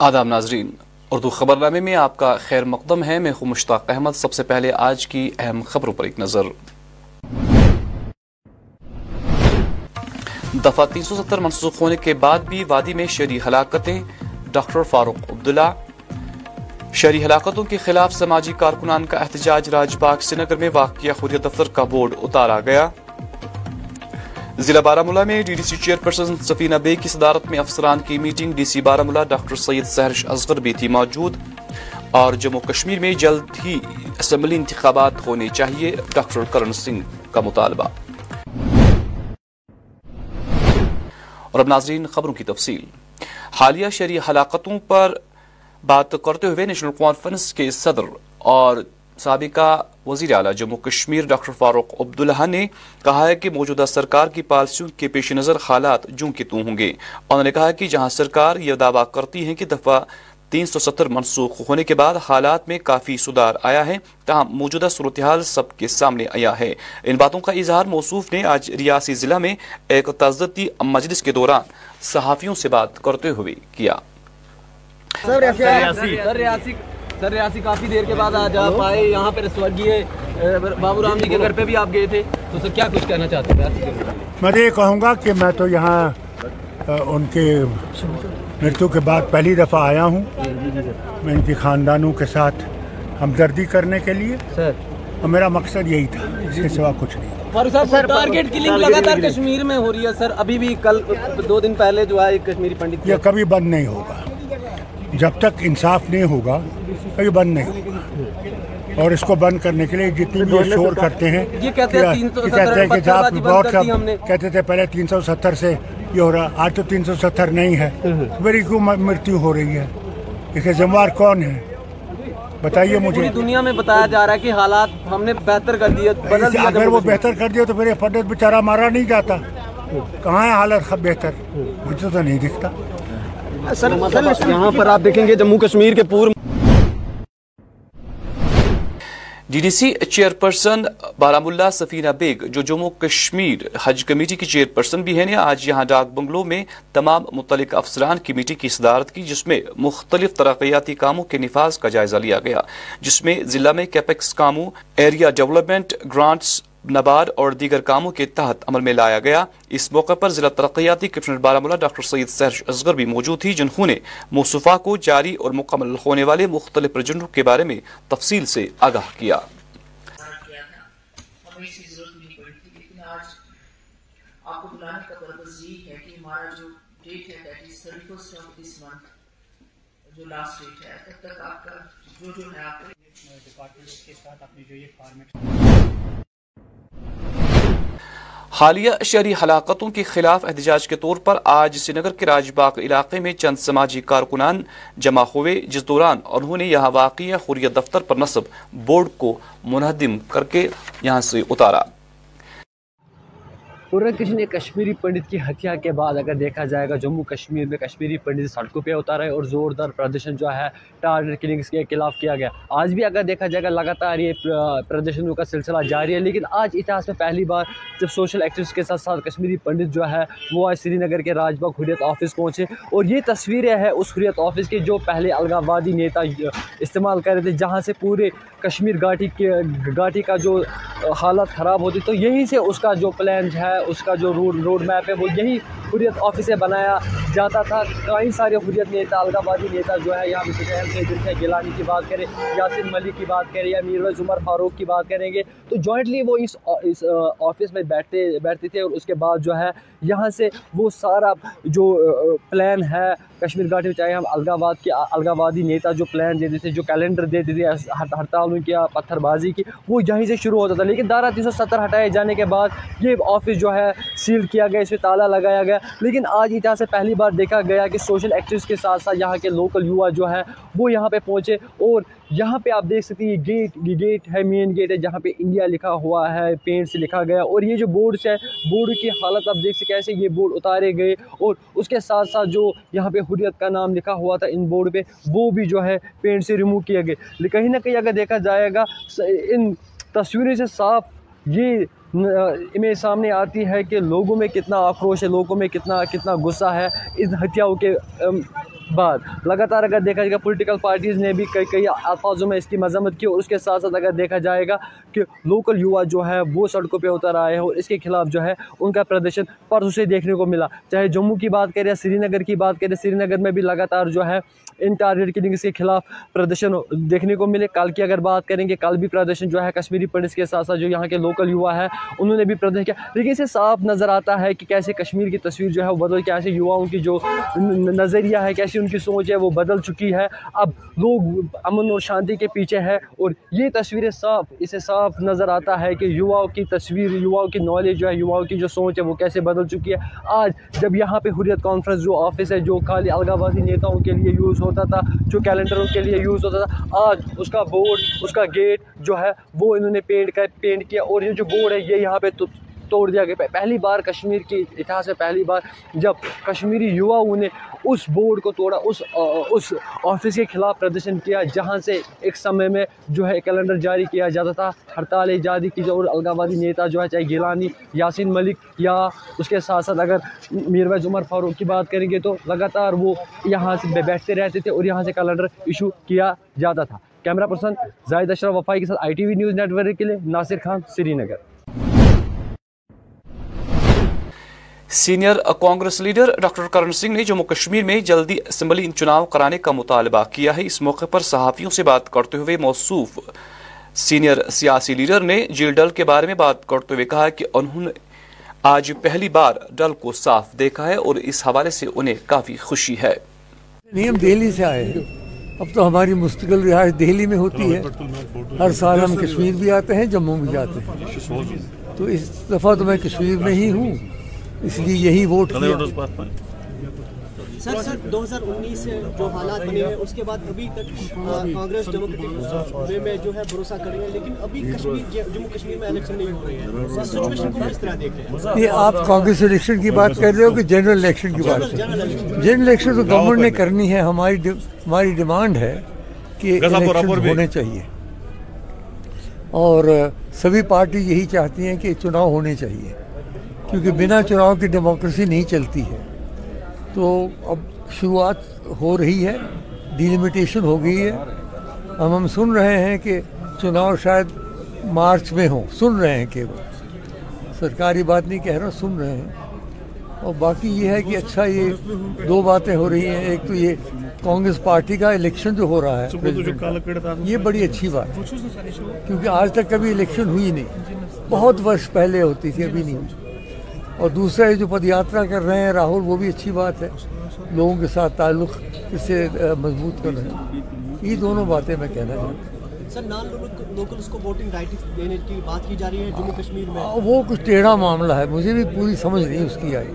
آداب ناظرین، اردو خبر نامے میں آپ کا خیر مقدم ہے۔ میں ہوں مشتاق احمد۔ سب سے پہلے آج کی اہم خبروں پر ایک نظر۔ دفعہ تین سو ستر منسوخ ہونے کے بعد بھی وادی میں شہری ہلاکتیں۔ ڈاکٹر فاروق عبداللہ۔ شہری ہلاکتوں کے خلاف سماجی کارکنان کا احتجاج۔ راج باغ سری نگر میں واقع حریت دفتر کا بورڈ اتارا گیا۔ ضلع بارہ میں D D C chairperson Safina بے کی صدارت میں افسران کی میٹنگ ڈی سی بارہ ڈاکٹر سید سہرش اصغر بھی تھی موجود۔ اور جموں کشمیر میں جلد ہی اسمبلی انتخابات ہونے چاہیے، ڈاکٹر کرن سنگھ کا مطالبہ۔ اور اب ناظرین خبروں کی تفصیل۔ حالیہ شہری ہلاکتوں پر بات کرتے ہوئے نیشنل کانفرنس کے صدر اور سابقہ وزیر اعلی جموں کشمیر ڈاکٹر فاروق عبداللہ نے کہا ہے کہ موجودہ سرکار کی پالیسیوں کے پیش نظر حالات جوں کی تو ہوں گے۔ انہوں نے کہا کہ جہاں سرکار یہ دعویٰ کرتی ہے کہ دفعہ تین سو ستر منسوخ ہونے کے بعد حالات میں کافی سدھار آیا ہے، تاہم موجودہ صورتحال سب کے سامنے آیا ہے۔ ان باتوں کا اظہار موصوف نے آج ریاسی ضلع میں ایک تعزتی مجلس کے دوران صحافیوں سے بات کرتے ہوئے کیا۔ سر ریاسی کافی دیر کے بعد آج آپ آئے یہاں پہ سورگیے بابو رام جی کے گھر پہ بھی آپ گئے تھے۔ تو سر کیا کچھ کہنا چاہتے ہیں؟ میں۔ یہ کہوں گا کہ میں تو یہاں ان کے مرتو کے بعد پہلی دفعہ آیا ہوں۔ میں ان کی خاندانوں کے ساتھ ہمدردی کرنے کے لیے۔ سر۔ اور میرا مقصد یہی تھا اس کے سوا کچھ نہیں۔ سر ٹارگیٹ کلنگ لگاتار کشمیر میں ہو رہی ہے۔ سر ابھی بھی کل دو دن پہلے جو ہے کشمیری پنڈت یہ کبھی بند نہیں ہوگا۔ جب تک انصاف نہیں ہوگا کبھی بند نہیں ہوگا۔ اور اس کو بند کرنے کے لیے جتنی بھی شور کرتے ہیں کہتے ہیں کہ جب بہت کہتے تھے پہلے تین سو ستر سے یہ ہو رہا آج تو تین سو ستر نہیں ہے۔ میری کیوں مرتیو ہو رہی ہے؟ اس کے ذمہ کون ہے؟ بتائیے مجھے۔ دنیا میں بتایا جا رہا ہے کہ حالات ہم نے بہتر کر دیا اگر وہ بہتر کر دیا تو پھر یہ پنڈت بیچارہ مارا نہیں جاتا۔ کہاں ہے حالت بہتر؟ مجھے تو نہیں دکھتا۔ سر یہاں پر آپ دیکھیں گے جموں کشمیر کے پور ڈی ڈی سی چیئرپرسن بارہ ملا سفینہ بیگ جو جموں کشمیر حج کمیٹی کی چیئرپرسن بھی ہیں نے آج یہاں ڈاک بنگلو میں تمام متعلق افسران کی میٹنگ کی صدارت کی جس میں مختلف ترقیاتی کاموں کے نفاذ کا جائزہ لیا گیا جس میں ضلع میں کیپیکس کاموں ایریا ڈیولپمنٹ گرانٹس نبارڈ اور دیگر کاموں کے تحت عمل میں لایا گیا۔ اس موقع پر ضلع ترقیاتی کمشنر بارہ ڈاکٹر سید سہرش اصغر بھی موجود تھی جنہوں نے موصفہ کو جاری اور مکمل ہونے والے مختلف پروجیکٹوں کے بارے میں تفصیل سے آگاہ کیا۔ جو لاسٹ ڈیٹ ہے تب تک آپ کا جو جو ہے آپ ڈپارٹمنٹ کے ساتھ اپنی جو یہ فارمیٹ حالیہ شہری ہلاکتوں کے خلاف احتجاج کے طور پر آج سری نگر کے راج باغ علاقے میں چند سماجی کارکنان جمع ہوئے، جس دوران انہوں نے یہاں واقع حریت دفتر پر نصب بورڈ کو منہدم کر کے یہاں سے اتارا۔ کسی نے کشمیری پنڈت کی ہتیا کے بعد اگر دیکھا جائے گا، جموں کشمیر میں کشمیری پنڈت سڑکوں پہ اتارا ہے اور زوردار پردرشن جو ہے ٹارگیٹ کلنگس کے خلاف کیا گیا۔ آج بھی اگر دیکھا جائے گا، لگاتار یہ پردرشنوں کا سلسلہ جاری ہے۔ لیکن آج اتہاس میں پہلی بار جب سوشل ایکٹیوسٹ کے ساتھ ساتھ کشمیری پنڈت جو ہے، وہ آج سری نگر کے راج باغ حریت آفس پہنچے۔ اور یہ تصویریں ہیں اس حریت آفس کے جو پہلے الگاوادی نیتا استعمال کر رہے تھے، جہاں سے پورے کشمیر گاٹی کے گاٹی کا جو حالت خراب ہوتی، تو یہیں سے اس کا جو پلان ہے اس کا جو روڈ روڈ میپ ہے وہ یہی حریت آفس سے بنایا جاتا تھا۔ کئی سارے حریت نیتا الگابادی نیتا جو ہے یہاں سے جن سے گیلانی کی بات کریں یاسر ملک کی بات کریں یا میروز عمر فاروق کی بات کریں گے، تو جوائنٹلی وہ اس اس آفس میں بیٹھتے بیٹھتے تھے اور اس کے بعد جو ہے، یہاں سے وہ سارا جو پلان ہے کشمیر گھاٹی میں، چاہے ہم الگاباد کے الگابادی نیتا جو پلان دیتے تھے، جو کیلنڈر دیتے تھے ہڑتالوں کی پتھر بازی کی، وہ یہیں سے شروع ہوتا تھا۔ لیکن دارہ تین سو ستر ہٹائے جانے کے بعد یہ آفس جو ہے سیل کیا گیا، اس میں تالا لگایا گیا۔ لیکن آج اتنا سے پہلی بار دیکھا گیا کہ سوشل ایکٹیوسٹ کے ساتھ ساتھ یہاں کے لوکل یوا جو ہے وہ یہاں پہ پہنچے۔ اور یہاں پہ آپ دیکھ سکتے ہیں، یہ گیٹ یہ گیٹ ہے، مین گیٹ ہے، جہاں پہ انڈیا لکھا ہوا ہے پینٹ سے لکھا گیا۔ اور یہ جو بورڈس ہے بورڈ کی حالت آپ دیکھ سکتے کیسے یہ بورڈ اتارے گئے۔ اور اس کے ساتھ ساتھ جو یہاں پہ حریت کا نام لکھا ہوا تھا ان بورڈ پہ، وہ بھی جو ہے پینٹ سے ریموو کیا گئے۔ کہیں نہ کہیں اگر دیکھا جائے گا، ان تصویریں سے صاف جی، یہ امیج سامنے آتی ہے کہ لوگوں میں کتنا آکروش ہے، لوگوں میں کتنا کتنا غصہ ہے ان ہتھیاؤں کے بعد لگاتار اگر دیکھا جائے گا پولیٹیکل پارٹیز نے بھی کئی کئی الفاظوں میں اس کی مذمت کی اور اس کے ساتھ ساتھ اگر دیکھا جائے گا کہ لوکل یوا جو ہے وہ سڑکوں پہ اتر آئے ہیں اور اس کے خلاف جو ہے ان کا پردرشن پرسوں سے دیکھنے کو ملا۔ چاہے جموں کی بات کریں یا سری نگر کی بات کریں سری نگر میں بھی لگاتار جو ہے ان ٹارگیٹ کلنگس کے خلاف پردرشن دیکھنے کو ملے۔ کل کی اگر بات کریں گے، کل بھی پردرشن جو ہے کشمیری پنڈس کے ساتھ ساتھ جو یہاں کے لوکل یوا ہے انہوں نے بھی پردرشن کیا۔ لیکن اسے صاف نظر آتا ہے کہ کیسے کشمیر کی تصویر جو ہے وہ بدل کیسے یواؤں کی جو نظریہ ہے، کیسے کیسی ان کی سوچ ہے، وہ بدل چکی ہے۔ اب لوگ امن اور شانتی کے پیچھے ہے اور یہ تصویریں صاف، اسے صاف نظر آتا ہے کہ یواؤں کی تصویر، یواؤں کی نالج جو ہے، یواؤں کی جو سوچ ہے، وہ کیسے بدل چکی ہے۔ آج جب یہاں پہ حریت کانفرنس جو آفس ہے، جو خالی الگابادی نیتاؤں کے لیے یوز ہوتا تھا، جو کیلنڈروں کے لیے یوز ہوتا تھا، آج اس کا بورڈ اس کا گیٹ جو ہے، وہ انہوں نے پینٹ کر پینٹ کیا اور یہ جو بورڈ ہے، یہ یہاں پہ توڑ دیا گیا۔ پہلی بار کشمیر کی اتہاس میں پہلی بار جب کشمیری یواؤں نے اس بورڈ کو توڑا، اس اس آفس کے خلاف پردرشن کیا، جہاں سے ایک سمے میں جو ہے کیلنڈر جاری کیا جاتا تھا۔ ہڑتال جاری کی اور الگابادی نیتا جو ہے، چاہے گیلانی، یاسین ملک یا اس کے ساتھ ساتھ اگر میرویز عمر فاروق کی بات کریں گے تو لگاتار وہ یہاں سے بیٹھتے رہتے تھے اور یہاں سے کیلنڈر ایشو کیا جاتا تھا۔ کیمرہ پرسن زائد اشرف وفائی کے ساتھ I T V news network کے لیے، Nasir Khan, Srinagar. Senior Congress leader doctor Karan Singh نے جموں کشمیر میں جلدی اسمبلی چناؤ کرانے کا مطالبہ کیا ہے۔ اس موقع پر صحافیوں سے بات کرتے ہوئے موصوف سینئر سیاسی لیڈر نے جیل ڈل کے بارے میں بات کرتے ہوئے کہا کہ انہوں نے آج پہلی بار ڈل کو صاف دیکھا ہے اور اس حوالے سے انہیں کافی خوشی ہے۔ ہم دہلی سے آئے ہیں۔ اب تو ہماری مستقل رہائش دہلی میں ہوتی ہے۔ ہر سال ہم کشمیر بھی آتے ہیں، جموں بھی جاتے ہیں۔ تو اس دفعہ تو میں کشمیر میں ہی ہوں۔ اس لیے یہی ووٹ کیا۔ سر سر دو ہزار انیس سے جو حالات بنے ہیں اس کے بعد ابھی تک کانگریس ڈیموکریٹک میں جو ہے بھروسہ کر رہے ہیں لیکن ابھی کشمیر جموں کشمیر میں الیکشن نہیں ہو رہے ہیں سچویشن کو کس طرح دیکھ رہے ہیں؟ یہ آپ کانگریس الیکشن کی بات کر رہے ہو کہ جنرل الیکشن کی بات؟ کر رہے ہیں جنرل الیکشن تو گورنمنٹ نے کرنی ہے۔ ہماری ہماری ڈیمانڈ ہے کہ الیکشن ہونے چاہیے۔ اور سبھی پارٹی یہی چاہتی ہیں کہ چناؤ ہونے چاہیے۔ کیونکہ بنا چناؤ کی ڈیموکریسی نہیں چلتی ہے۔ تو اب شروعات ہو رہی ہے ڈیلیمیٹیشن ہو گئی ہے۔ ہم ہم سن رہے ہیں کہ چناؤ شاید مارچ میں ہوں۔ سن رہے ہیں کہ سرکاری بات نہیں کہہ رہا سن رہے ہیں۔ اور باقی یہ ہے کہ اچھا یہ دو باتیں ہو رہی ہیں۔ ایک تو یہ کانگریس پارٹی کا الیکشن جو ہو رہا ہے یہ بڑی اچھی بات ہے۔ کیونکہ آج تک کبھی الیکشن ہوئی نہیں۔ بہت ورش پہلے ہوتی تھی ابھی نہیں۔ ہوئی اور دوسرا جو پد یاترا کر رہے ہیں راہل وہ بھی اچھی بات ہے۔ لوگوں کے ساتھ تعلق اس سے مضبوط کر رہے ہیں۔ یہ دونوں باتیں میں کہنا چاہتا ہوں وہ کچھ ٹیڑھا معاملہ ہے۔ مجھے بھی پوری سمجھ نہیں اس کی آئی۔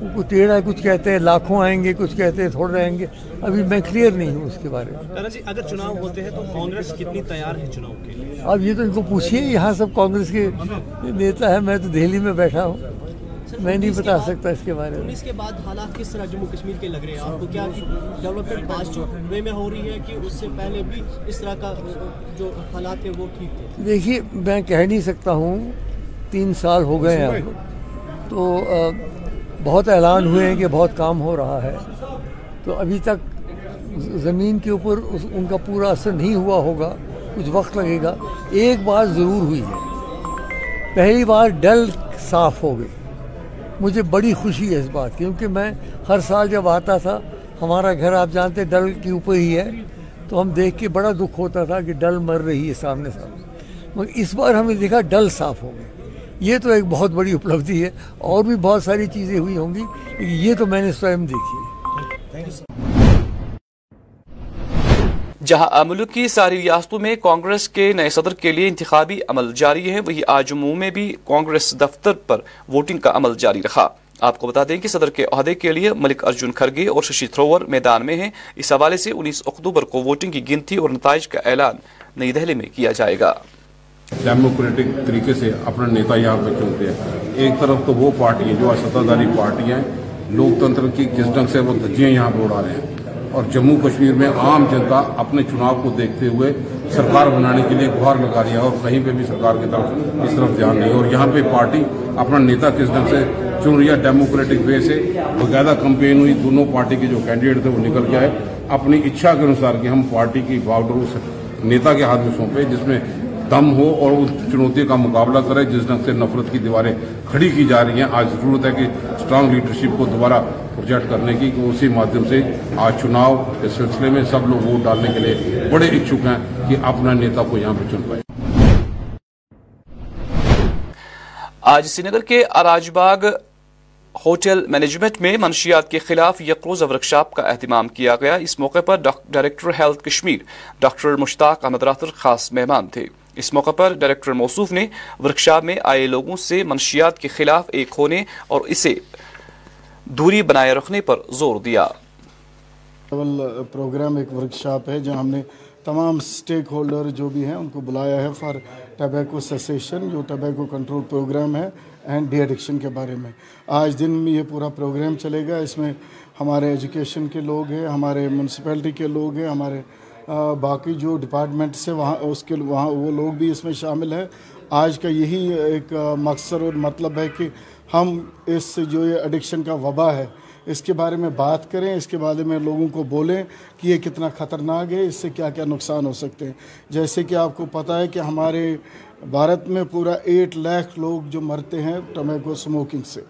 وہ کچھ ٹیڑھا کچھ کہتے ہیں لاکھوں آئیں گے کچھ کہتے ہیں تھوڑے رہیں گے۔ ابھی میں کلیئر نہیں ہوں اس کے بارے میں۔ جی، اگر چناؤ ہوتے ہیں تو کانگریس کتنی تیار ہے چناؤ کے لیے؟ اب یہ تو ان کو پوچھیے یہاں سب کانگریس کے نیتا ہے میں تو دہلی میں بیٹھا ہوں۔ میں نہیں بتا سکتا اس کے بارے میں۔ اس کے بعد حالات کس طرح جموں کشمیر کے لگ رہے ہیں؟ آپ کو کیا ڈیولپمنٹ پاس وے میں ہو رہی ہے کہ اس سے پہلے بھی اس طرح کا جو حالات ہیں وہ ٹھیک تھے؟ دیکھیے میں کہہ نہیں سکتا ہوں تین سال ہو گئے ہیں۔ تو بہت اعلان ہوئے ہیں کہ بہت کام ہو رہا ہے۔ تو ابھی تک زمین کے اوپر ان کا پورا اثر نہیں ہوا ہوگا کچھ وقت لگے گا۔ ایک بات ضرور ہوئی ہے۔ پہلی بار ڈل صاف ہو گئی۔ مجھے بڑی خوشی ہے اس بات کیونکہ میں ہر سال جب آتا تھا، ہمارا گھر آپ جانتے ڈل کے اوپر ہی ہے، تو ہم دیکھ کے بڑا دکھ ہوتا تھا کہ ڈل مر رہی ہے سامنے سامنے۔ مگر اس بار ہم نے دیکھا ڈل صاف ہو گئے۔ یہ تو ایک بہت بڑی اپلبدھی ہے، اور بھی بہت ساری چیزیں ہوئی ہوں گی، لیکن یہ تو میں نے سوئم دیکھی ہے۔ جہاں ملک کی ساری ریاستوں میں کانگریس کے نئے صدر کے لیے انتخابی عمل جاری ہے، وہی آج جموں میں بھی کانگریس دفتر پر ووٹنگ کا عمل جاری رہا۔ آپ کو بتا دیں کہ صدر کے عہدے کے لیے ملک ارجن کھرگے اور ششی تھروور میدان میں ہیں۔ اس حوالے سے انیس اکتوبر کو ووٹنگ کی گنتی اور نتائج کا اعلان نئی دہلی میں کیا جائے گا۔ ڈیموکریٹک طریقے سے اپنا نیتا یہاں پہ چنتے ہیں۔ ایک طرف تو وہ پارٹی ہے جو ستاداری پارٹی ہیں، لوکتنتر کی کس ڈنگ سے وہ دھجیاں یہاں پہ اڑا رہے ہیں۔ اور جموں کشمیر میں عام جنتا اپنے چناؤ کو دیکھتے ہوئے سرکار بنانے کے لیے گہار لگا رہی ہے اور کہیں پہ بھی سرکار کی طرف اس طرف دھیان نہیں اور یہاں پہ پارٹی اپنا نیتا کس ڈھنگ سے چن رہی ہے؟ ڈیموکریٹک وے سے باقاعدہ کمپین ہوئی۔ دونوں پارٹی کے جو کینڈیڈیٹ تھے وہ نکل کے آئے۔ اپنی اچھا کے انوسار کہ ہم پارٹی کی باؤڈر اس نیتا کے ہاتھ میں سونپے، جس میں دم ہو اور اس چنوتی کا مقابلہ کرے جس ڈھنگ سے نفرت کی دیواریں کھڑی کی جا رہی ہیں۔ آج ضرورت ہے کہ اسٹرانگ لیڈرشپ کو دوبارہ پروجیکٹ کرنے کی کہ اسی مادھیم سے آج چناؤ کے سلسلے میں سب لوگ ووٹ ڈالنے کے لیے بڑے اچھک ہیں کہ اپنا نیتا کو یہاں پہ چن پائے۔ آج سری نگر کے اراج باغ ہوٹل مینجمنٹ میں منشیات کے خلاف یکروزہ ورکشاپ کا اہتمام کیا گیا۔ اس موقع پر director health Kashmir, doctor Mushtaq Ahmad Rather خاص مہمان تھے۔ اس موقع پر ڈائریکٹر موصوف نے ورکشاپ میں آئے لوگوں سے منشیات کے خلاف ایک ہونے اور اسے دوری بنائے رکھنے پر زور دیا۔ پروگرام ایک ورکشاپ ہے جہاں ہم نے تمام سٹیک ہولڈر جو بھی ہیں ان کو بلایا ہے فار ٹبیکو سیسیشن، جو ٹبیکو کنٹرول پروگرام ہے اینڈ ڈی ایڈکشن کے بارے میں۔ آج دن میں یہ پورا پروگرام چلے گا۔ اس میں ہمارے ایجوکیشن کے لوگ ہیں، ہمارے میونسپیلٹی کے لوگ ہیں، ہمارے باقی جو ڈپارٹمنٹ سے وہاں اس کے وہاں وہ لوگ بھی اس میں شامل ہیں۔ آج کا یہی ایک مقصد اور مطلب ہے کہ ہم اس جو یہ اڈکشن کا وبا ہے، اس کے بارے میں بات کریں، اس کے بارے میں لوگوں کو بولیں کہ یہ کتنا خطرناک ہے، اس سے کیا کیا نقصان ہو سکتے ہیں۔ جیسے کہ آپ کو پتہ ہے کہ ہمارے بھارت میں پورا ایٹ لاکھ لوگ جو مرتے ہیں ٹمیکو سموکنگ سے،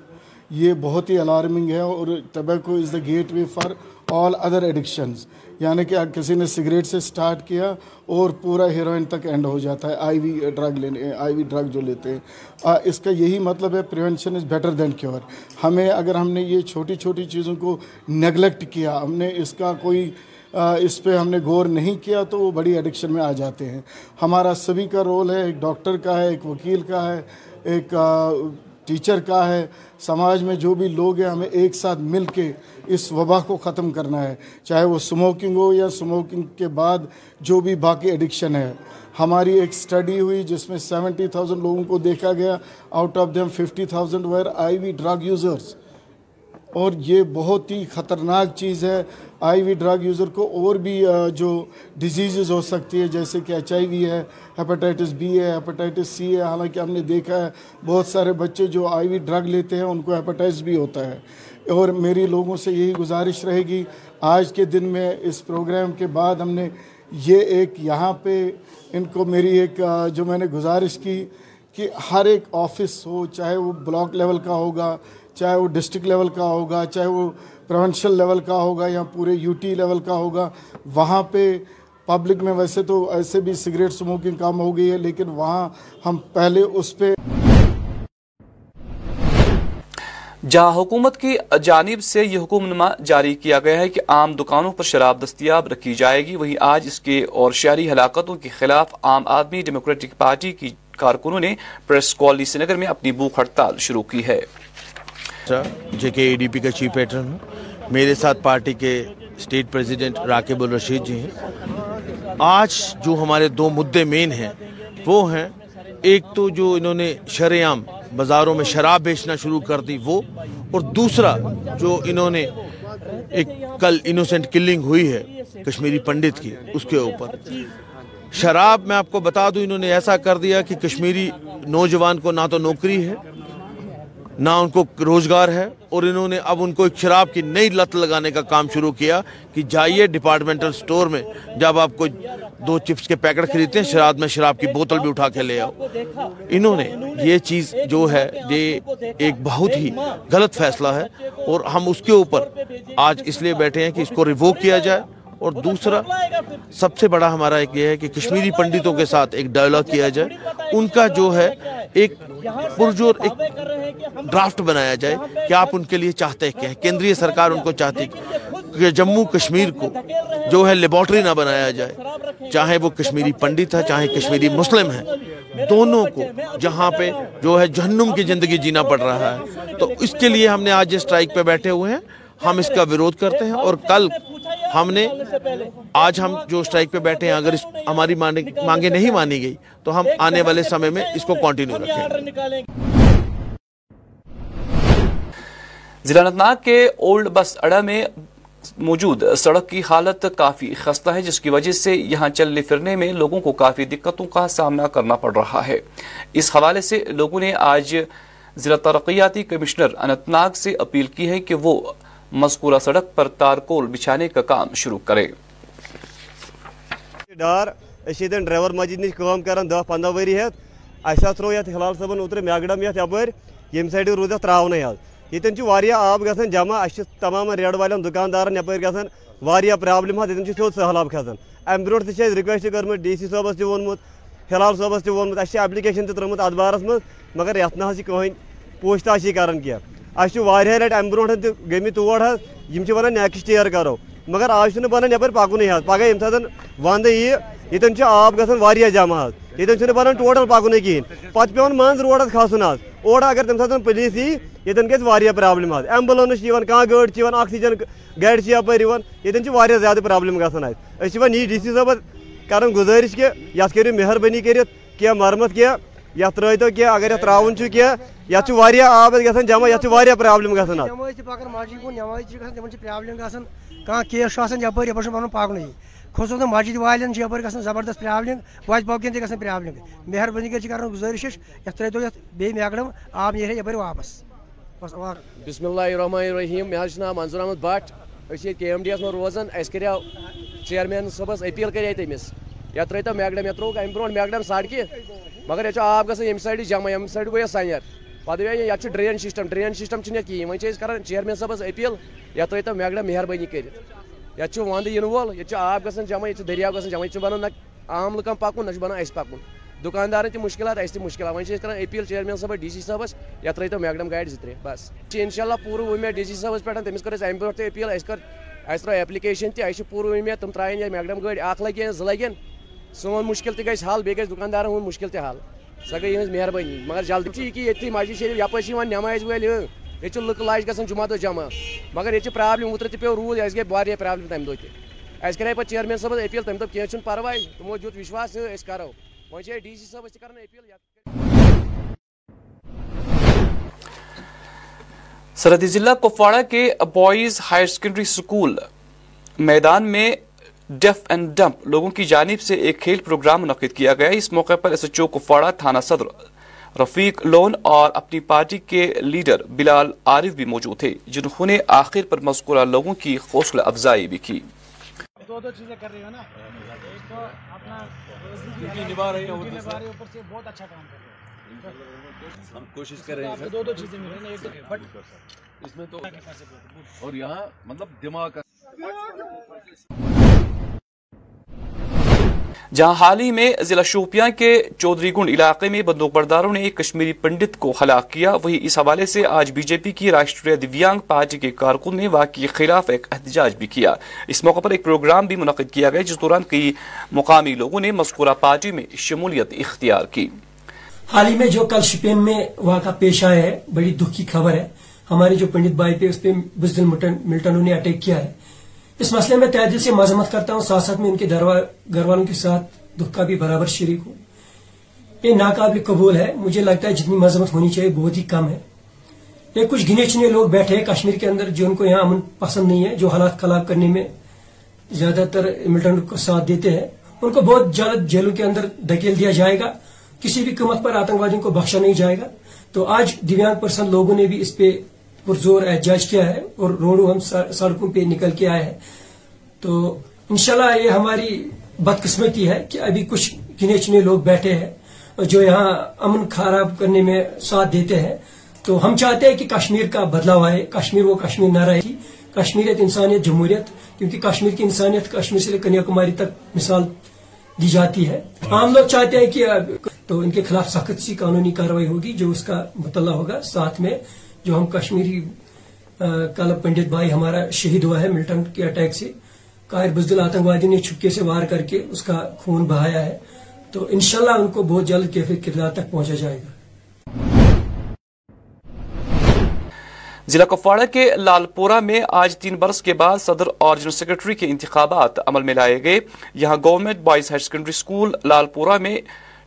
یہ بہت ہی الارمنگ ہے اور tobacco is the gateway for all other addictions یعنی کہ کسی نے سگریٹ سے سٹارٹ کیا اور پورا ہیروئن تک اینڈ ہو جاتا ہے. آئی وی ڈرگ لینے آئی وی ڈرگ جو لیتے ہیں. اس کا یہی مطلب ہے prevention is better than cure ہمیں اگر ہم نے یہ چھوٹی چھوٹی چیزوں کو نیگلیکٹ کیا، ہم نے اس کا کوئی اس پہ ہم نے غور نہیں کیا تو وہ بڑی ایڈکشن میں آ جاتے ہیں. ہمارا سبھی کا رول ہے، ایک ڈاکٹر کا ہے، ایک وکیل کا ہے، ایک ٹیچر کا ہے، سماج میں جو بھی لوگ ہیں، ہمیں ایک ساتھ مل کے اس وبا کو ختم کرنا ہے۔ چاہے وہ سموکنگ ہو یا سموکنگ کے بعد جو بھی باقی ایڈکشن ہے۔ ہماری ایک سٹڈی ہوئی جس میں سیونٹی تھاؤزنڈ لوگوں کو دیکھا گیا۔ Out of them fifty thousand were I V drug users اور یہ بہت ہی خطرناک چیز ہے۔ آئی وی ڈرگ یوزر کو اور بھی جو ڈیزیزز ہو سکتی ہے جیسے کہ ایچ آئی وی ہے ہیپاٹائٹس بی ہے ہیپاٹائٹس سی ہے، حالانکہ ہم نے دیکھا ہے بہت سارے بچے جو آئی وی ڈرگ لیتے ہیں، ان کو ہیپاٹائٹس بھی ہوتا ہے۔ اور میری لوگوں سے یہی گزارش رہے گی، آج کے دن میں اس پروگرام کے بعد ہم نے یہ ایک یہاں پہ ان کو میری ایک جو میں نے گزارش کی کہ ہر ایک آفس ہو، چاہے وہ بلاک لیول کا ہوگا چاہے وہ ڈسٹرکٹ لیول کا ہوگا، چاہے وہ پروینشل لیول کا ہوگا یا پورے یوٹی لیول کا ہوگا، وہاں پہ پبلک میں ویسے تو ایسے بھی سگریٹ سموکنگ کام ہو گئی ہے، لیکن وہاں ہم پہلے اس پہ جہاں حکومت کی جانب سے یہ حکم نما جاری کیا گیا ہے کہ عام دکانوں پر شراب دستیاب رکھی جائے گی وہیں آج اس کے اور شہری ہلاکتوں کے خلاف عام آدمی ڈیموکریٹک پارٹی کی کارکنوں نے پریس کالج سری نگر میں اپنی بھوک ہڑتال شروع کی ہے۔ جے کے اے ڈی پی کا چیف پیٹرن ہوں میرے ساتھ پارٹی کے اسٹیٹ پریزیڈنٹ راکب الرشید جی ہیں آج جو ہمارے دو مدے مین ہیں وہ ہیں ایک تو جو انہوں نے شرع بازاروں میں شراب بیچنا شروع کر دی وہ اور دوسرا جو انہوں نے ایک کل انوسنٹ کلنگ ہوئی ہے کشمیری پنڈت کی اس کے اوپر شراب میں آپ کو بتا دوں انہوں نے ایسا کر دیا کہ کشمیری نوجوان کو نہ تو نوکری ہے نہ ان کو روزگار ہے اور انہوں نے اب ان کو ایک شراب کی نئی لت لگانے کا کام شروع کیا کہ جائیے ڈپارٹمنٹل سٹور میں، جب آپ کو دو چپس کے پیکٹ خریدتے ہیں، شراب میں شراب کی بوتل بھی اٹھا کے لے آؤ۔ انہوں نے یہ چیز جو ہے، یہ ایک بہت ہی غلط فیصلہ ہے اور ہم اس کے اوپر آج اس لیے بیٹھے ہیں کہ اس کو ریووک کیا جائے۔ اور دوسرا، سب سے بڑا ہمارا ایک یہ ہے کہ کشمیری پنڈتوں کے ساتھ ایک ڈائلاگ کیا جائے۔ ان کا جو ہے ایک پرجور ایک ڈرافٹ بنایا جائے کہ آپ ان کے لیے چاہتے کیا ہیں۔ کیندری سرکار ان کو چاہتی کہ جموں کشمیر کو جو ہے لیبارٹری نہ بنایا جائے۔ چاہے وہ کشمیری پنڈت ہے، چاہے کشمیری مسلم ہے۔ دونوں کو جہاں پہ جو ہے جہنم کی زندگی جینا پڑ رہا ہے۔ تو اس کے لیے ہم نے آج اسٹرائک پہ بیٹھے ہوئے ہیں۔ ہم اس کا ورودھ کرتے ہیں اور کل ہم نے آج ہم جو سٹرائک پہ بیٹھے ہیں اگر ہماری مانگیں نہیں مانی گئی تو ہم آنے والے سمیں میں اس کو کنٹینیو رکھیں ضلع انتناگ کے اولڈ بس اڑا میں موجود سڑک کی حالت کافی خستہ ہے جس کی وجہ سے یہاں چلنے پھرنے میں لوگوں کو کافی دقتوں کا سامنا کرنا پڑ رہا ہے۔ اس حوالے سے لوگوں نے آج ضلع ترقیاتی کمشنر انتناگ سے اپیل کی ہے کہ وہ مذکورہ سڑک پر تارکول بچھانے کا کام شروع کرے۔ ڈار اشیدن ڈرائیور مسجد نش کام کران دہ پندہ وری ہیت اہس ترو یت ہلال صبن اوتر میگڈم یت یپر یم سائڈ روز ات تراؤن حظ یتن آب گژھان جمع اس تمام ریڈ والن دکاندارن یپر گژھان واریاہ پرابلم حظ یتن تھوڑ سہلاب کھسان ام برو تھی رکویسٹ کرمت، ڈی سی صبس تہ وونمت، ہلال صبس تہ وونمت اس ایپلکیشن تہ ترمت اتھ بارس مز مگر یت نہ کہین پوچھ تاشی کران کی اس واریاہ لٹہ ام برو تہ گمت تور حظ ونان نیکسٹ ایئر کرو۔ مگر آج بنان یپر پکن حظ پگہ یم سات ود یہ یتن آب گژھان جمع حظ یتن بنان ٹوٹل پکن کہین پتہ پیون من روڈس کھسن حظ اور اگر تمہ سات پولیس یی یتن گژھِ پرابلم حظ ایمبولینس کانٛہہ گٲڑۍ آکسیجن گاڑِ چھِ یپٲرۍ یِوان پرابلم گژھان حظ أسۍ ڈی سی صٲبس کران گُزٲرِش کہِ یتھ کٔرِو مہربٲنی کٔرِتھ کینٛہہ مرمت کینٛہہ یتھ ترٲیتو کینٛہہ اگر یتھ تراوُن چھُ کینٛہہ یتھ چھُ واریاہ آب جمع واریاہ پرابلم تِمن چھِ پرابلم گژھان۔ کانٛہہ کیس چھِ یپٲرۍ گژھان زبردست پرابلم پوکٮ۪ن تہِ گژھان پرابلم مہربٲنی کٔرِتھ چھِ کران گُزٲرِش أسۍ یتھ ترٲیتو یتھ بیٚیہِ میکڈم آب نیرِ یپٲرۍ واپس۔ بسم اللہ الرحمن الرحیم چھُ ناو منظور احمد بٹ ییٚتہِ کے ایم ڈی یس منٛز روزان اَسہِ کریو چیرمین صٲبس اپیٖل کرے تٔمِس۔ یتھ ترٲیتو میکڈم یتھ ترٛووُکھ امہِ برونٛٹھ میکڈم سڑکہِ مگر ییٚتہِ چھُ آب گژھان ییٚمہِ سایڈٕ جمع ییٚمہِ سایڈٕ گوٚو یتھ سنیر پتہٕ گٔے ڈرین سسٹم ڈرین سسٹم چھُنہٕ یتھ کِہیٖنۍ وۄنۍ چیرمین صٲبس اپیٖل یتھ ترٲیتو میکڈم مہربٲنی کٔرِتھ یتھ چھُ ونٛدٕ یِنہٕ وول ییٚتہِ چھُ آب گژھان جمع ییٚتہِ چھُ دٔریاو جمع ییٚتہِ چھُ بنان نہ عام لُکن پکُن نہ چھُ بنان اَسہِ پکُن دُکاندارن تہِ مُشکلات۔ اَسہِ تہِ مُشکلات وۄنۍ چھِ چیرمین ڈی سی صٲبس یتھ ترٲیتو میکڈم گاڑِ زٕ ترٛےٚ بس۔ چھِ انشاء اللہ پوٗرٕ وُمید ڈی سی صٲبس پٮ۪ٹھ تٔمِس کٔر اَسہِ امہِ برونٛٹھ تہِ اپیٖل اَسہِ کٔر اَسہِ ترٲو ایپلِکیشن تہِ اَسہِ چھِ پوٗرٕ وُمید تِم ترٛاون یہِ میکڈم گٲڑۍ اکھ لگن زٕ لگن سون مُشکل تہِ گژھِ حل بیٚیہِ گژھِ دُکاندارن ہُنٛد مُشکل تہِ حل سۄ گٔے یِہٕنٛز مہربٲنی مگر جلدی چھِ یہِ کہِ ییٚتھی مسجد شریف یپٲرۍ چھِ یِوان نٮ۪مازِ وٲلۍ ییٚتہِ چھِ لُکہٕ لاش گژھان جمعہ دۄہ جمع مگر ییٚتہِ چھِ پرابلم اوترٕ تہِ پیوٚو روٗد اَسہِ گٔے واریاہ پرابلم تَمہِ دۄہ تہِ اَسہِ کَرے پَتہٕ چیرمین صٲبس اپیٖل تٔمۍ دوٚپ کینٛہہ چھُنہٕ پرواے تِمو دیُت وِشواس أسۍ کرو وۄنۍ چھِ ڈی سی صٲبس تہِ کران اپیٖل سرحدی ضلع کپواڑہ کے بوائز ہائر سیکنڈری اسکول میدان میں ڈیف اینڈ ڈمپ لوگوں کی جانب سے ایک کھیل پروگرام منعقد کیا گیا۔ اس موقع پر ایس ایچ او کپواڑہ تھانہ صدر رفیق لون اور اپنی پارٹی کے لیڈر بلال عارف بھی موجود تھے جنہوں نے آخر پر مذکورہ لوگوں کی حوصلہ افزائی بھی کی۔ دو دو چیزیں کر رہی ہو نا؟ ایک تو اپنا نبھا رہی ہے اوپر سے بہت اچھا کام کر رہے ہیں۔ ہم کوشش کر رہے ہیں دو دو چیزیں مل رہی ہیں ایک بٹ اس میں تو اور یہاں مطلب دماغ کا جہاں حال ہی میں ضلع شوپیاں کے چودھری گنڈ علاقے میں بندوق برداروں نے ایک کشمیری پنڈت کو ہلاک کیا، وہی اس حوالے سے آج بی جے پی کی راشٹریہ دیویانگ پارٹی کے کارکن نے واقعی کے خلاف ایک احتجاج بھی کیا۔ اس موقع پر ایک پروگرام بھی منعقد کیا گیا، جس دوران کئی مقامی لوگوں نے مذکورہ پارٹی میں شمولیت اختیار کی۔ حال ہی میں جو کل شپین میں واقعہ پیش آیا ہے، بڑی دکھ کی خبر ہے۔ ہمارے جو پنڈت بھائی پہ اس پہ بزدل ملٹنوں نے اٹیک کیا ہے۔ اس مسئلے میں تہ دل سے مذمت کرتا ہوں، ساتھ ساتھ میں ان کے گھر والوں کے ساتھ دکھ کا بھی برابر شریک ہوں۔ یہ ناقابل قبول ہے۔ مجھے لگتا ہے جتنی مذمت ہونی چاہیے بہت ہی کم ہے۔ یہ کچھ گنے چنے لوگ بیٹھے ہیں کشمیر کے اندر، جو ان کو یہاں امن پسند نہیں ہے، جو حالات خراب کرنے میں زیادہ تر ملٹن کو ساتھ دیتے ہیں۔ ان کو بہت جلد جیلوں کے اندر دھکیل دیا جائے گا۔ کسی بھی قیمت پر آتنکوادیوں کو بخشا نہیں جائے گا۔ تو آج دیویانگ پرسن لوگوں نے بھی اس پہ پرزور احتجاج کیا ہے اور روڈوں ہم سڑکوں پہ نکل کے آئے ہیں۔ تو انشاءاللہ یہ ہماری بدقسمتی ہے کہ ابھی کچھ گنے چنے لوگ بیٹھے ہیں جو یہاں امن خراب کرنے میں ساتھ دیتے ہیں۔ تو ہم چاہتے ہیں کہ کشمیر کا بدلاؤ آئے، کشمیر وہ کشمیر نہ رہے۔ گی کشمیریت انسانیت جمہوریت، کیونکہ کشمیر کی انسانیت کشمیر سے کنیا کماری تک مثال دی جاتی ہے۔ عام لوگ چاہتے ہیں کہ تو ان کے خلاف سخت سی قانونی کاروائی ہوگی جو اس کا مطلع ہوگا ساتھ میں۔ جو ہم کشمیری کل پنڈت بھائی ہمارا شہید ہوا ہے ملٹن کے اٹیک سے۔ قائر بزدل آتنکوادی نے چھپکے سے وار کر کے اس کا خون بہایا ہے۔ تو انشاءاللہ ان کو بہت جلد کیفیت کردار تک پہنچا جائے گا۔ ضلع کپواڑہ کے لال پورہ میں آج تین برس کے بعد صدر اور جنرل سیکرٹری کے انتخابات عمل میں لائے گئے۔ یہاں government boys higher secondary school Lalpora میں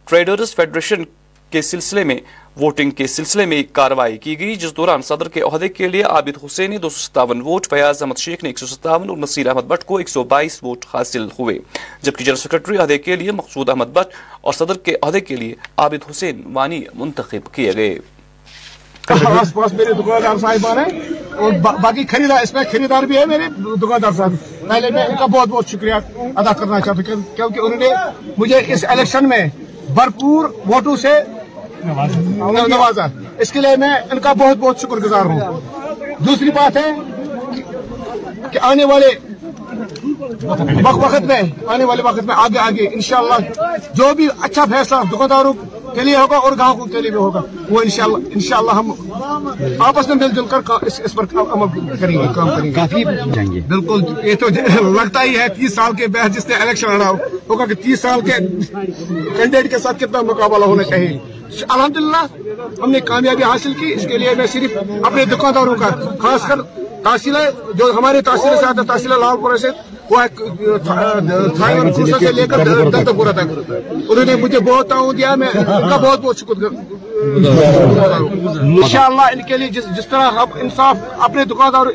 ٹریڈرز فیڈریشن کے سلسلے میں ووٹنگ کے سلسلے میں کاروائی کی گئی، جس دوران صدر کے عہدے کے لیے عابد حسین نے دو سو ستاون ووٹ، فیاض احمد شیخ نے ایک سو ستاون اور نصیر احمد بٹ کو ایک سو بائیس ووٹ حاصل ہوئے۔ جبکہ جنرل سیکرٹری عہدے کے لیے مقصود احمد بٹ اور صدر کے عہدے کے لیے عابد حسین وانی منتخب کیے گئے۔ اچھا، آس پاس میرے دکاندار صاحبان ہیں۔ اور باقی خریدار، اس میں خریدار بھی ہے میرے دکاندار صاحب۔ پہلے میں ان کا بہت بہت شکریہ ادا کرنا چاہتا ہوں، کیونکہ انہوں نے مجھے اس الیکشن میں بھرپور ووٹوں سے نوازا اس کے لیے میں ان کا بہت بہت شکر گزار ہوں۔ دوسری بات ہے کہ آنے والے وقت میں آنے والے وقت میں آگے آگے انشاءاللہ جو بھی اچھا فیصلہ دکانداروں کے لیے ہوگا اور گاہکوں کے لیے بھی ہوگا وہ انشاءاللہ انشاءاللہ ہم آپس میں مل جل کر اس, اس پر عمل کریں گے کام کریں گے۔ کافی جائیں گے بالکل یہ تو لگتا ہی ہے تیس سال کے بحث جس نے الیکشن لڑا ہوگا کہ تیس سال کے کینڈیڈیٹ کے ساتھ کتنا مقابلہ ہونا چاہیے۔ الحمدللہ ہم نے کامیابی حاصل کی اس کے لیے میں صرف اپنے دکانداروں کا خاص کر تحصیلہ جو ہمارے تحصیل سے آتا ہے تحصیل لاہور پورہ سے، وہ سے لے کر دلتا پورا تک۔ انہوں نے مجھے بہت تعاون دیا، میں ان کا بہت بہت شکر انشاءاللہ ان کے لیے جس جس طرح ہم انصاف اپنے دکاندار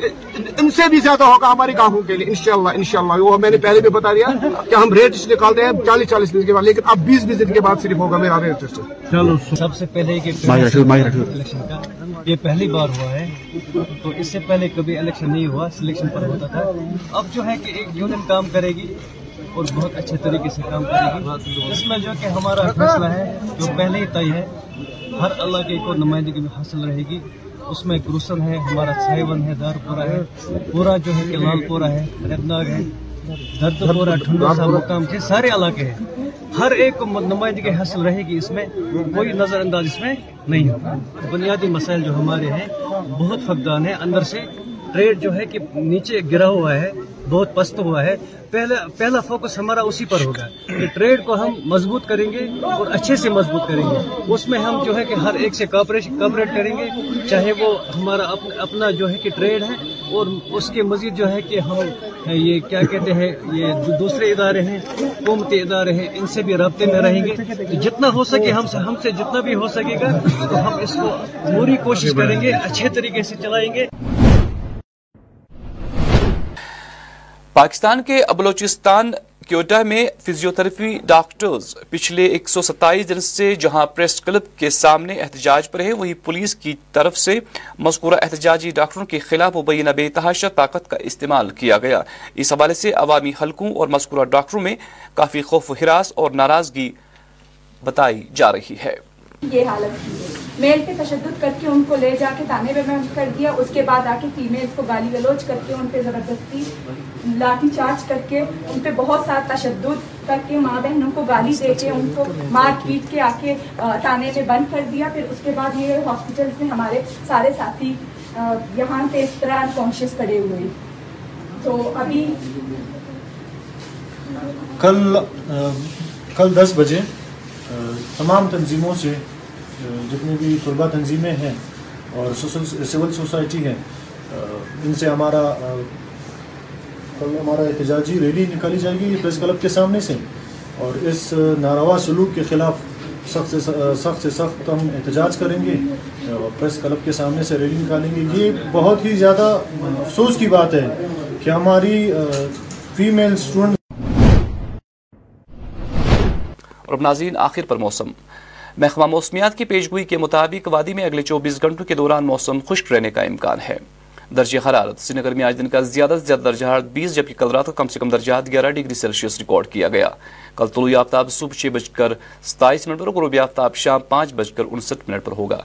ان سے بھی زیادہ ہوگا ہماری گاہوں کے لیے انشاءاللہ انشاءاللہ وہ میں نے پہلے بھی بتا دیا کہ ہم ریٹ نکالتے ہیں چالیس چالیس دن کے بعد لیکن اب بیس بیس دن کے بعد صرف ہوگا میرا ریٹ۔ چلو سب سے پہلے یہ پہلی بار ہوا ہے تو اس سے پہلے کبھی الیکشن نہیں ہوا سلیکشن پر ہوتا تھا۔ اب جو ہے کہ ایک یونین کام کرے گی اور بہت اچھے طریقے سے کام کرے گی۔ اس میں جو کہ ہمارا فیصلہ ہے جو پہلے ہی طے ہے ہر اللہ کے کو نمائندگی میں حاصل رہے گی۔ اس میں گروسن ہے، ہمارا سائیون ہے، دار پورا ہے۔ پورا جو ہے کہ لال پورا ہے ریبناگ ہے۔ درد پورا ٹھنڈو سا مقام کے سارے علاقے ہیں۔ ہر ایک کو نمائندگی حاصل رہے گی اس میں، کوئی نظر انداز اس میں نہیں ہوگا۔ بنیادی مسائل جو ہمارے ہیں، بہت فقدان ہے اندر سے ٹریڈ جو ہے کہ نیچے گرا ہوا ہے۔ بہت پست ہوا ہے۔ پہلا پہلا فوکس ہمارا اسی پر ہوگا کہ ٹریڈ کو ہم مضبوط کریں گے اور اچھے سے مضبوط کریں گے۔ اس میں ہم جو ہے کہ ہر ایک سے کوپریٹ کریں گے، چاہے وہ ہمارا اپنا جو ہے کہ ٹریڈ ہے اور اس کے مزید جو ہے کہ ہم یہ کیا کہتے ہیں، یہ دوسرے ادارے ہیں، حکومتی ادارے ہیں، ان سے بھی رابطے میں رہیں گے۔ جتنا ہو سکے ہم سے ہم سے جتنا بھی ہو سکے گا، تو ہم اس کو پوری کوشش کریں گے، اچھے طریقے سے چلائیں گے۔ پاکستان کے بلوچستان، کیوٹا میں فزیوتھراپی ڈاکٹرز پچھلے ایک سو ستائیس دن سے جہاں پریس کلب کے سامنے احتجاج پر ہے وہیں پولیس کی طرف سے مذکورہ احتجاجی ڈاکٹروں کے خلاف مبینہ بے تحاشا طاقت کا استعمال کیا گیا۔ اس حوالے سے عوامی حلقوں اور مذکورہ ڈاکٹروں میں کافی خوف و حراس اور ناراضگی بتائی جا رہی ہے۔ یہ حالت میل پہ تشدد کر کے ان کو لے جا کے تانے پہ میں کر دیا، اس کے بعد آ کے فیمیلس کو گالی گلوچ کر کے ان پہ زبردستی لاٹھی چارج کر کے ان پہ بہت سارا تشدد کر کے ماں بہنوں کو گالی دے کے ان کو مار پیٹ کے آ کے تانے پہ بند کر دیا۔ پھر اس کے بعد یہ ہاسپٹل میں ہمارے سارے ساتھی یہاں پہ اس طرح انکانشیس کرے ہوئے۔ تو ابھی کل کل دس بجے تمام تنظیموں سے جتنی بھی طلبہ تنظیمیں ہیں اور سول سوسائٹی ہیں ان سے ہمارا کل ہمارا احتجاجی ریلی نکالی جائے گی پریس کلب کے سامنے سے۔ اور اس ناروا سلوک کے خلاف سخت سے سخت سے سخت ہم احتجاج کریں گے۔ پریس کلب کے سامنے سے ریلی نکالیں گے۔ یہ بہت ہی زیادہ افسوس کی بات ہے کہ ہماری فیمیل اسٹوڈنٹ اور ناظرین، آخر پر موسم۔ محکمہ موسمیات کی پیشگوئی کے مطابق وادی میں اگلے چوبیس گھنٹوں کے دوران موسم خشک رہنے کا امکان ہے۔ درجہ حرارت، سری نگر میں آج دن کا زیادہ سے زیادہ درجہ حرارت بیس، جبکہ کل رات کا کم سے کم درجہ حرارت گیارہ ڈگری سیلسیس ریکارڈ کیا گیا۔ کل طلوع آفتاب صبح چھ بج کر ستائیس منٹ پر غروبی آفتاب شام پانچ بج کر انسٹھ منٹ پر ہوگا۔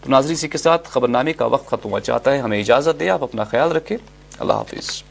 تو ناظرین، اسی کے ساتھ خبرنامے کا وقت ختم ہوا چاہتا ہے۔ ہمیں اجازت دے آپ اپنا خیال رکھیں۔ اللہ حافظ۔